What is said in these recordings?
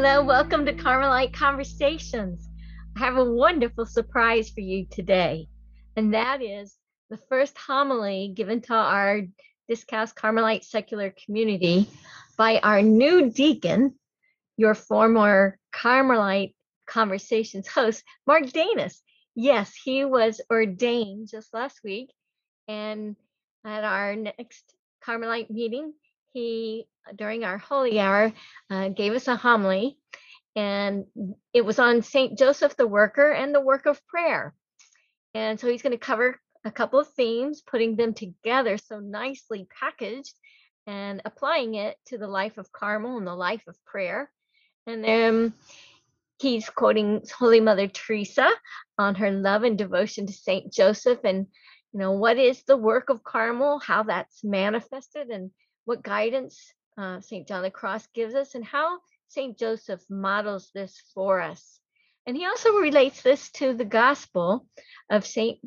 Hello, welcome to Carmelite Conversations. I have a wonderful surprise for you today, and that is the first homily given to our Discalced Carmelite secular community by our new deacon, your former Carmelite Conversations host, Mark Danis. Yes, he was ordained just last week, and at our next Carmelite meeting, he during our holy hour uh, gave us a homily and it was on St. Joseph the Worker and the work of prayer. And so he's going to cover a couple of themes, putting them together so nicely packaged and applying it to the life of Carmel and the life of prayer. And then he's quoting Holy Mother Teresa on her love and devotion to St. Joseph and you know what is the work of Carmel, how that's manifested and what guidance uh, St. John the Cross gives us, and how St. Joseph models this for us. And he also relates this to the gospel of St.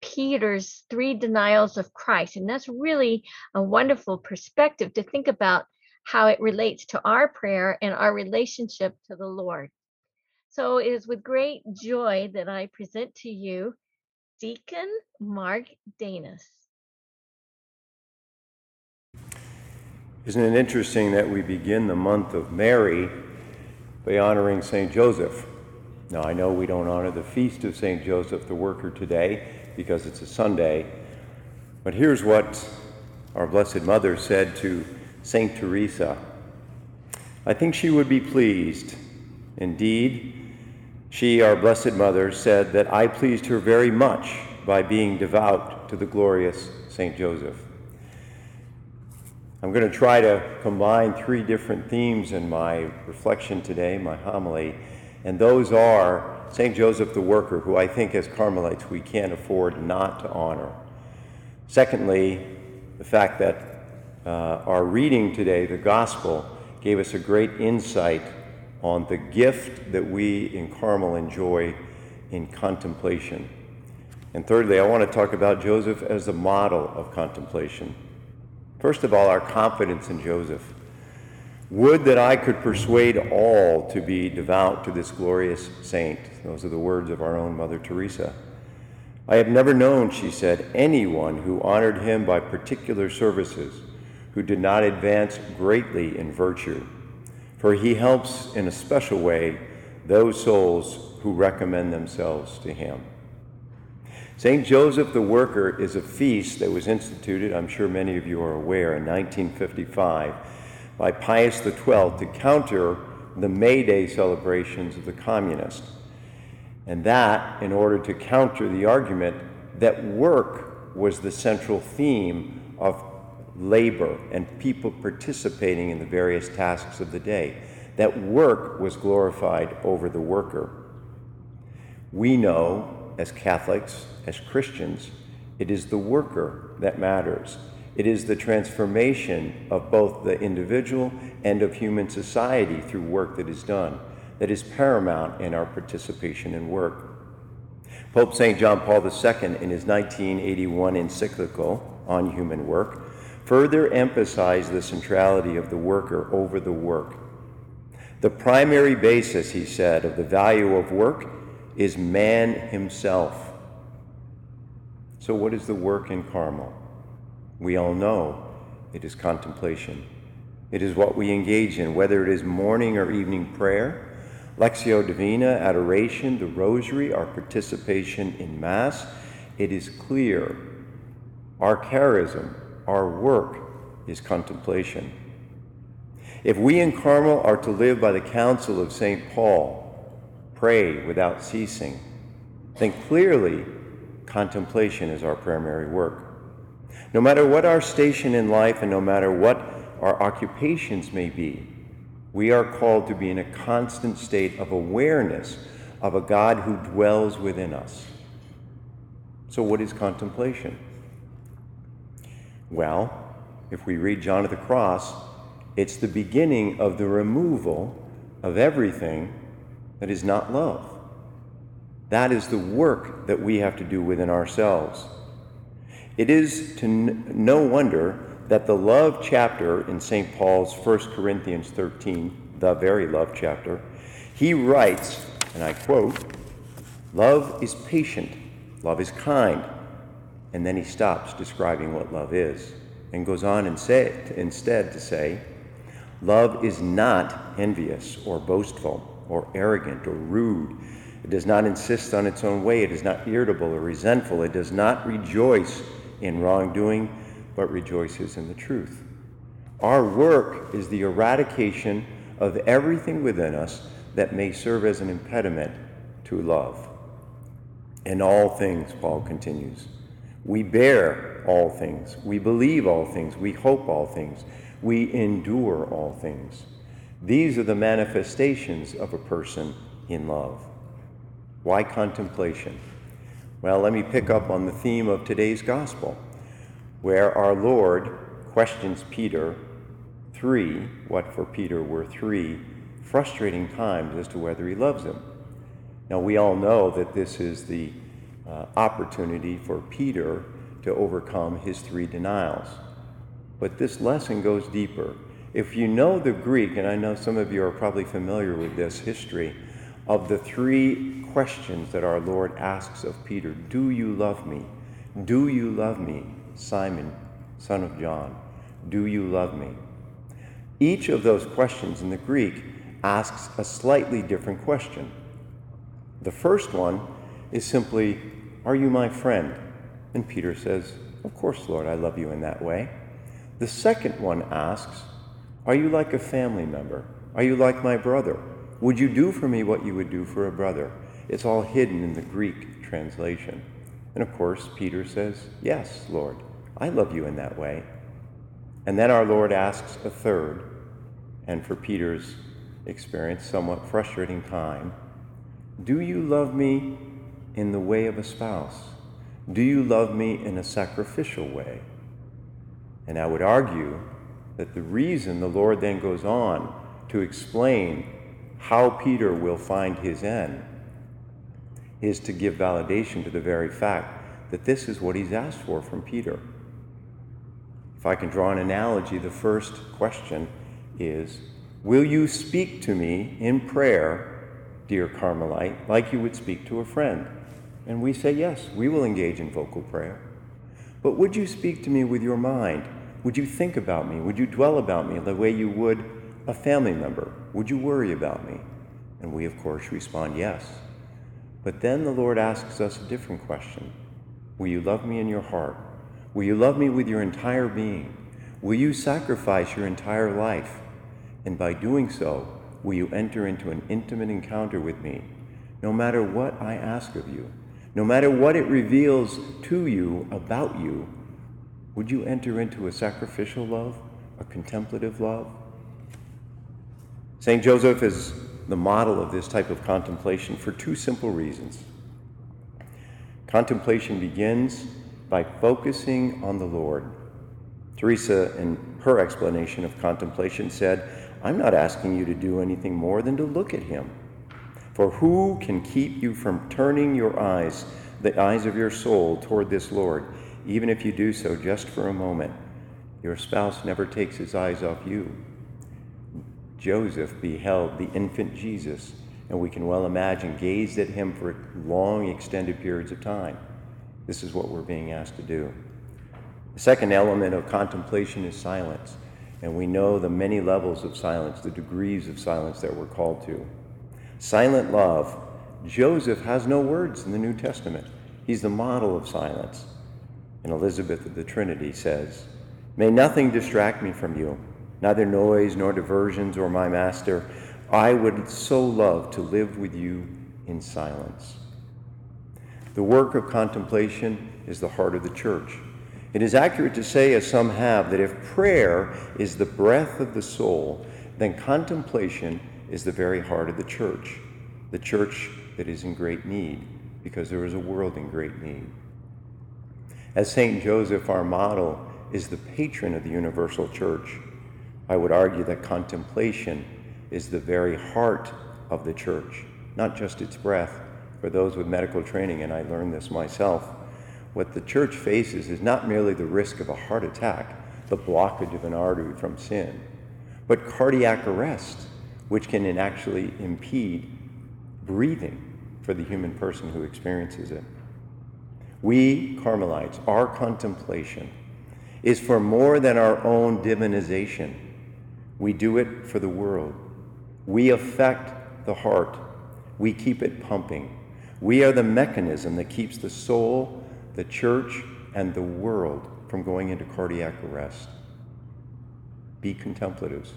Peter's three denials of Christ. And that's really a wonderful perspective to think about how it relates to our prayer and our relationship to the Lord. So it is with great joy that I present to you Deacon Mark Danis. Isn't it interesting that we begin the month of Mary by honoring St. Joseph? Now, I know we don't honor the feast of St. Joseph the Worker today because it's a Sunday, but here's what our Blessed Mother said to St. Teresa. I think she would be pleased. Indeed, she, our Blessed Mother, said that I pleased her very much by being devout to the glorious St. Joseph. I'm going to try to combine three different themes in my reflection today, my homily, and those are St. Joseph the Worker, who I think as Carmelites we can't afford not to honor. Secondly, the fact that uh, our reading today, the Gospel, gave us a great insight on the gift that we in Carmel enjoy in contemplation. And thirdly, I want to talk about Joseph as a model of contemplation. First of all, our confidence in Joseph. Would that I could persuade all to be devout to this glorious saint. Those are the words of our own Mother Teresa. I have never known, she said, anyone who honored him by particular services, who did not advance greatly in virtue. For he helps in a special way those souls who recommend themselves to him. St. Joseph the Worker is a feast that was instituted, I'm sure many of you are aware, in 1955 by Pius XII to counter the May Day celebrations of the communists. And that in order to counter the argument that work was the central theme of labor and people participating in the various tasks of the day, that work was glorified over the worker. We know as Catholics, as Christians, it is the worker that matters. It is the transformation of both the individual and of human society through work that is done that is paramount in our participation in work. Pope St. John Paul II, in his 1981 encyclical on human work, further emphasized the centrality of the worker over the work. The primary basis, he said, of the value of work is man himself. So, what is the work in Carmel? We all know it is contemplation. It is what we engage in, whether it is morning or evening prayer, Lectio Divina, adoration, the rosary, our participation in Mass. It is clear our charism, our work, is contemplation. If we in Carmel are to live by the counsel of St. Paul, pray without ceasing, then clearly contemplation is our primary work. No matter what our station in life and no matter what our occupations may be, we are called to be in a constant state of awareness of a God who dwells within us. So, what is contemplation? Well, if we read John of the Cross, it's the beginning of the removal of everything that is not love. That is the work that we have to do within ourselves. It is to n- no wonder that the love chapter in St. Paul's 1 Corinthians 13, the very love chapter, he writes, and I quote, Love is patient, love is kind. And then he stops describing what love is and goes on and say, instead to say, Love is not envious or boastful or arrogant or rude. It does not insist on its own way. It is not irritable or resentful. It does not rejoice in wrongdoing, but rejoices in the truth. Our work is the eradication of everything within us that may serve as an impediment to love. In all things, Paul continues, we bear all things, we believe all things, we hope all things, we endure all things. These are the manifestations of a person in love. Why contemplation? Well, let me pick up on the theme of today's gospel, where our Lord questions Peter three, what for Peter were three frustrating times as to whether he loves him. Now, we all know that this is the uh, opportunity for Peter to overcome his three denials. But this lesson goes deeper. If you know the Greek, and I know some of you are probably familiar with this history, of the three questions that our Lord asks of Peter Do you love me? Do you love me, Simon, son of John? Do you love me? Each of those questions in the Greek asks a slightly different question. The first one is simply, Are you my friend? And Peter says, Of course, Lord, I love you in that way. The second one asks, Are you like a family member? Are you like my brother? Would you do for me what you would do for a brother? It's all hidden in the Greek translation. And of course, Peter says, Yes, Lord, I love you in that way. And then our Lord asks a third, and for Peter's experience, somewhat frustrating time Do you love me in the way of a spouse? Do you love me in a sacrificial way? And I would argue that the reason the Lord then goes on to explain how Peter will find his end is to give validation to the very fact that this is what he's asked for from Peter. If I can draw an analogy, the first question is Will you speak to me in prayer, dear Carmelite, like you would speak to a friend? And we say, Yes, we will engage in vocal prayer. But would you speak to me with your mind? Would you think about me? Would you dwell about me the way you would a family member? Would you worry about me? And we, of course, respond, Yes. But then the Lord asks us a different question Will you love me in your heart? Will you love me with your entire being? Will you sacrifice your entire life? And by doing so, will you enter into an intimate encounter with me, no matter what I ask of you? No matter what it reveals to you about you, would you enter into a sacrificial love, a contemplative love? St. Joseph is the model of this type of contemplation for two simple reasons. Contemplation begins by focusing on the Lord. Teresa, in her explanation of contemplation, said, I'm not asking you to do anything more than to look at Him. For who can keep you from turning your eyes, the eyes of your soul, toward this Lord, even if you do so just for a moment? Your spouse never takes his eyes off you. Joseph beheld the infant Jesus, and we can well imagine gazed at him for long, extended periods of time. This is what we're being asked to do. The second element of contemplation is silence, and we know the many levels of silence, the degrees of silence that we're called to. Silent love. Joseph has no words in the New Testament. He's the model of silence. And Elizabeth of the Trinity says, May nothing distract me from you neither noise nor diversions or my master. I would so love to live with you in silence. The work of contemplation is the heart of the church. It is accurate to say, as some have, that if prayer is the breath of the soul, then contemplation is the very heart of the church, the church that is in great need, because there is a world in great need. As St. Joseph, our model, is the patron of the universal church, I would argue that contemplation is the very heart of the church, not just its breath. For those with medical training, and I learned this myself, what the church faces is not merely the risk of a heart attack, the blockage of an artery from sin, but cardiac arrest, which can actually impede breathing for the human person who experiences it. We, Carmelites, our contemplation is for more than our own divinization. We do it for the world. We affect the heart. We keep it pumping. We are the mechanism that keeps the soul, the church, and the world from going into cardiac arrest. Be contemplatives.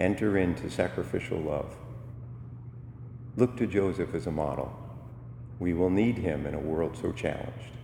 Enter into sacrificial love. Look to Joseph as a model. We will need him in a world so challenged.